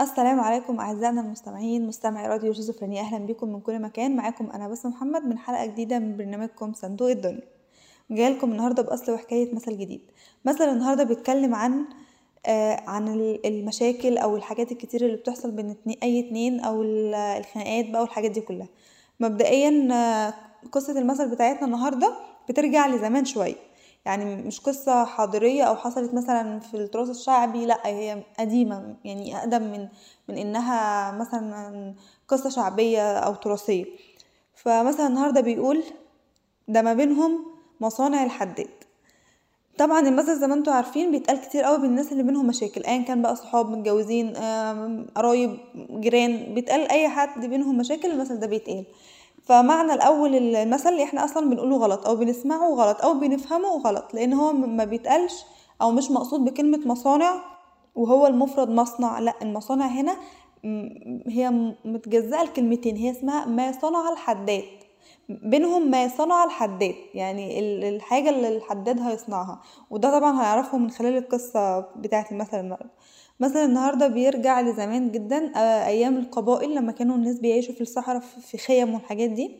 السلام عليكم أعزائنا المستمعين مستمعي راديو شيزوفرينيا. أهلا بكم من كل مكان. معاكم أنا بس محمد من حلقة جديدة من برنامجكم صندوق الدنيا. جايلكم النهاردة بأصل وحكاية مثل جديد. مثل النهاردة بيتكلم عن آه عن ال- المشاكل أو الحاجات الكتير اللي بتحصل بين اتنين أي اتنين ال- الخناقات بقى والحاجات دي كلها. مبدئيا آه، قصة المثل بتاعتنا النهاردة بترجع لزمان شوية. يعني مش قصة حاضرية أو حصلت مثلا في التراث الشعبي لأ هي قديمة يعني أقدم من من إنها مثلا قصة شعبية أو تراثية. فمثلا النهاردة بيقول ده ما بينهم مصانع الحداد. طبعا المثل زي ما أنتوا عارفين بيتقال كتير قوي بين الناس اللي بينهم مشاكل ايا كان بقى صحاب متجوزين قرايب جيران بيتقال أي حد بينهم مشاكل المثل ده بيتقال. فمعنى الأول المثل إحنا أصلا بنقوله غلط أو بنسمعه غلط أو بنفهمه غلط لأن هو ما بيتقالش أو مش مقصود بكلمة مصانع وهو المفرد مصنع لأ المصانع هنا هي متجزأة لكلمتين هي اسمها ما صنع الحداد. بينهم ما صنع الحداد يعني ال- الحاجة اللي الحداد هيصنعها وده طبعا هيعرفه من خلال القصة بتاعة المثل النهاردة. مثلا النهاردة بيرجع لزمان جدا آه، أيام القبائل لما كانوا الناس بيعيشوا في الصحراء في- خيم والحاجات دي.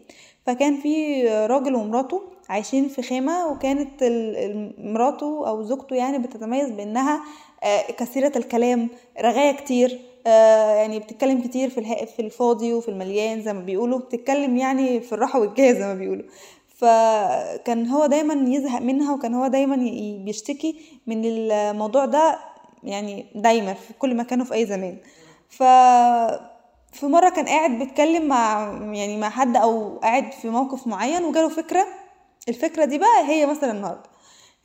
فكان في راجل ومراته عايشين في خيمة وكانت مراته أو زوجته يعني بتتميز بأنها آه، كثيرة الكلام رغاية كتير يعني بتتكلم كتير في في الفاضي وفي المليان زي ما بيقولوا بتتكلم يعني في الراحة والجاية زي ما بيقولوا. فكان هو دايما يزهق منها وكان هو دايما بيشتكي من الموضوع ده يعني دايما في كل مكان وفي أي زمان. ف في مرة كان قاعد بيتكلم مع يعني مع حد أو قاعد في موقف معين وجاله فكرة. الفكرة دي بقى هي مثلا النهاردة.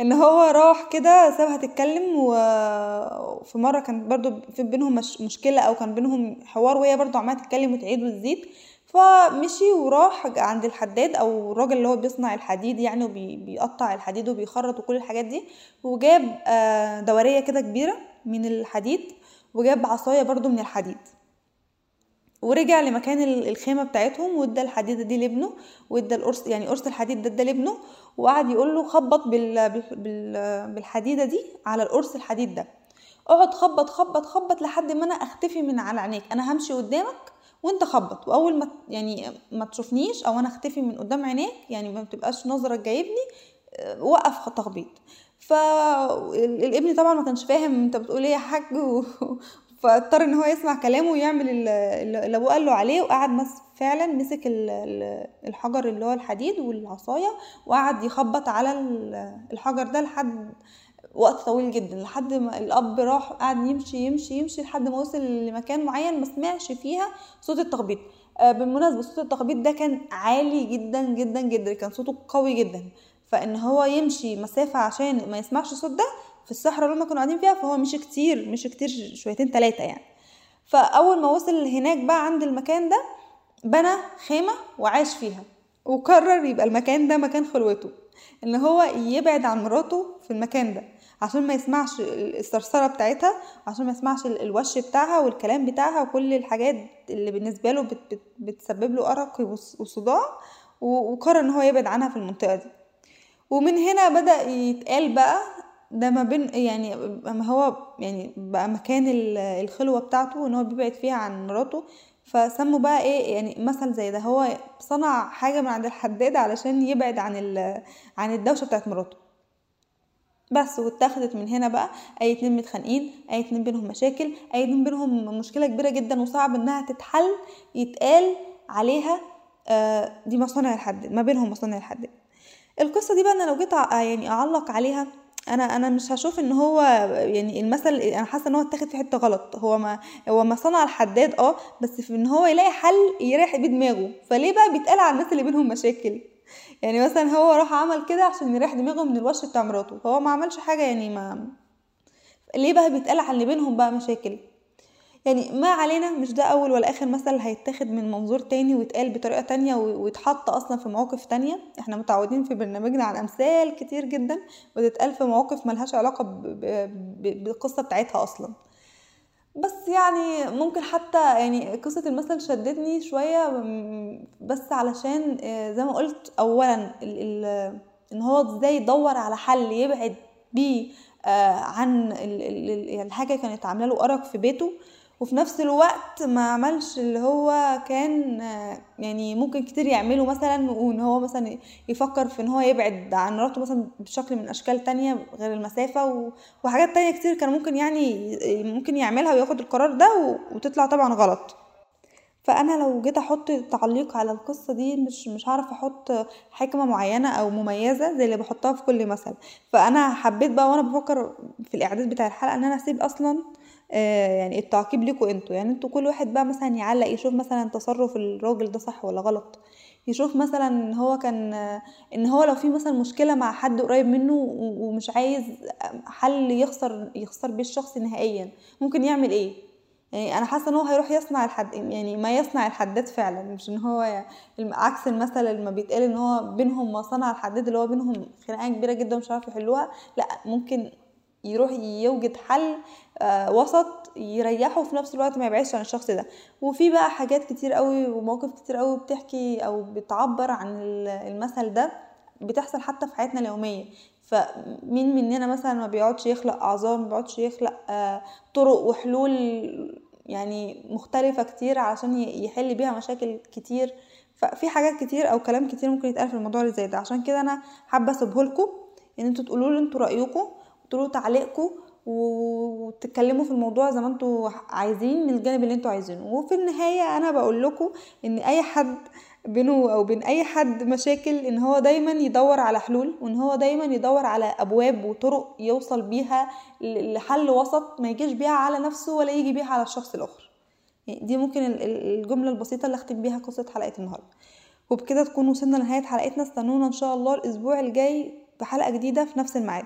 إن هو راح كده سابها تتكلم وفي مرة كان برضو في بينهم مش مشكلة أو كان بينهم حوار وهي برضو عمالة تتكلم وتعيد وتزيد. فمشي وراح عند الحداد أو الراجل اللي هو بيصنع الحديد يعني وبيقطع الحديد وبيخرط وكل الحاجات دي. وجاب آه، دورية كده كبيرة من الحديد وجاب عصاية برضو من الحديد. ورجع لمكان ال- الخيمة بتاعتهم وادى الحديده دي لابنه وادى القرص يعني قرص الحديد ده ادى لابنه وقعد يقول له خبط بال... بال... بال... بالحديدة دي على القرص الحديد ده. اقعد خبط خبط خبط لحد ما أنا اختفي من على عينيك. أنا همشي قدامك وانت خبط. واول ما يعني ما تشوفنيش أو أنا اختفي من قدام عينيك يعني ما بتبقاش نظرك جايبني آه، وقف تخبيط. فالابن طبعا ما كانش فاهم انت بتقول إيه يا حاج. فاضطر إن هو يسمع كلامه ويعمل ال- اللي أبوه قال له عليه وقعد مس فعلا مسك ال- ال- الحجر اللي هو الحديد والعصاية وقعد يخبط على ال- الحجر ده لحد وقت طويل جدا لحد ما الأب راح قعد يمشي يمشي يمشي لحد ما وصل لمكان معين ما سمعش فيها صوت التخبيط. آه، بالمناسبة صوت التخبيط ده كان عالي جدا جدا جدا كان صوته قوي جدا. فإن هو يمشي مسافة عشان ما يسمعش الصوت ده في الصحراء اللي هم كانوا قاعدين فيها فهو مشي كتير مشي كتير شويتين ثلاثة يعني. فأول ما وصل هناك بقى عند المكان ده بنى خيمة وعاش فيها وقرر يبقى المكان ده مكان خلوته إن هو يبعد عن مراته في المكان ده عشان ما يسمعش الثرثره بتاعتها عشان ما يسمعش ال- الوش بتاعها والكلام بتاعها وكل الحاجات اللي بالنسبة له بت بت بتسبب له أرق وص- وصداع وقرر إن هو يبعد عنها في المنطقة دي. ومن هنا بدأ يتقال بقى ده ما بين يعني ما هو يعني بقى مكان ال- الخلوة بتاعته ان هو بيبعد فيها عن مراته فسموا بقى إيه يعني مثل زي ده هو صنع حاجة من عند الحداد علشان يبعد عن عن الدوشة بتاعت مراته. بس واتخذت من هنا بقى اي اتنين متخانقين اي اتنين بينهم مشاكل اي اتنين بينهم مشكلة كبيرة جدا وصعب إنها تتحل يتقال عليها آه دي مصانع الحداد ما بينهم مصانع الحداد. القصة دي بقى أنا لو جيت يعني أعلق عليها أنا أنا مش هشوف إن هو يعني المثل أنا حاسة إن هو اتاخد في حتة غلط. هو ما هو ما صنع الحداد آه بس في إن هو يلاقي حل يريح بيه دماغه. فليه بقى بيتقال على الناس اللي بينهم مشاكل؟ يعني مثلا هو راح عمل كده عشان يريح دماغه من الوش بتاع مراته. فهو ما عملش حاجة يعني ما ليه بقى بيتقال على اللي بينهم بقى مشاكل؟ يعني ما علينا مش ده أول ولا آخر مثل هيتاخد من منظور تاني ويتقال بطريقة تانية ويتحط أصلا في مواقف تانية. إحنا متعودين في برنامجنا على امثال كتير جدا بتتقال في مواقف ملهاش علاقة بالقصة بتاعتها أصلا. بس يعني ممكن حتى يعني قصة المثل شدتني شوية بس علشان آه، زي ما قلت أولا إن هو إزاي يدور على حل يبعد بيه آه، عن ال- ال- ال- الحاجة كانت عاملة له أرق في بيته. وفي نفس الوقت ما عملش اللي هو كان آه، يعني ممكن كتير يعمله مثلا وإن هو مثلا يفكر في إن هو يبعد عن مراته مثلا بشكل من أشكال تانية غير المسافة وحاجات تانية كتير كان ممكن يعني ممكن يعملها وياخد القرار ده وتطلع طبعا غلط. فأنا لو جيت أحط تعليق على القصة دي مش مش هعرف أحط حكمة معينة أو مميزة زي اللي بحطها في كل مثل. فأنا حبيت بقى وأنا بفكر في الإعداد بتاع الحلقة إن أنا أسيب أصلا يعني التعقيب ليكوا أنتوا. يعني أنتوا كل واحد بقى مثلا يعلق يشوف مثلا تصرف الراجل ده صح ولا غلط. يشوف مثلا إن هو كان آه، إن هو لو في مثلا مشكلة مع حد قريب منه ومش عايز حل يخسر يخسر بيه الشخص نهائيا ممكن يعمل إيه؟ يعني أنا حاسة إن هو هيروح يصنع الحد يعني ما يصنع الحداد فعلا مش إن هو عكس المثل اللي ما بيتقال إن هو بينهم ما صنع الحداد اللي هو بينهم خناقة كبيرة جدا ومش عارف يحلوها. لأ ممكن يروح يوجد حل آه وسط يريحه وفي نفس الوقت ما يبعدش عن الشخص ده. وفي بقى حاجات كتير قوي ومواقف كتير قوي بتحكي أو بتعبر عن ال- المثل ده بتحصل حتى في حياتنا اليومية. فمين مننا مثلا ما بيقعدش يخلق أعذار ما بيقعدش يخلق آه طرق وحلول يعني مختلفة كتير عشان ي- يحل بيها مشاكل كتير؟ ففي حاجات كتير أو كلام كتير ممكن يتقال في الموضوع اللي زي ده. عشان كده أنا حابة أسيبهولكوا إن أنتوا تقولوا لي أنتوا رأيكم وتقولوا تعليقكم وتتكلموا في الموضوع زي ما أنتوا عايزين من الجانب اللي أنتوا عايزينه. وفي النهاية أنا بقول لكم إن أي حد بينه أو بين أي حد مشاكل إن هو دايما يدور على حلول وإن هو دايما يدور على أبواب وطرق يوصل بيها لحل وسط ما يجيش بيها على نفسه ولا يجي بيها على الشخص الآخر. يعني دي ممكن ال- ال- الجملة البسيطة اللي أختم بيها قصة حلقة النهاردة. وبكده تكون وصلنا لنهاية حلقتنا. استنونا إن شاء الله الأسبوع الجاي بحلقة جديدة في نفس الميعاد.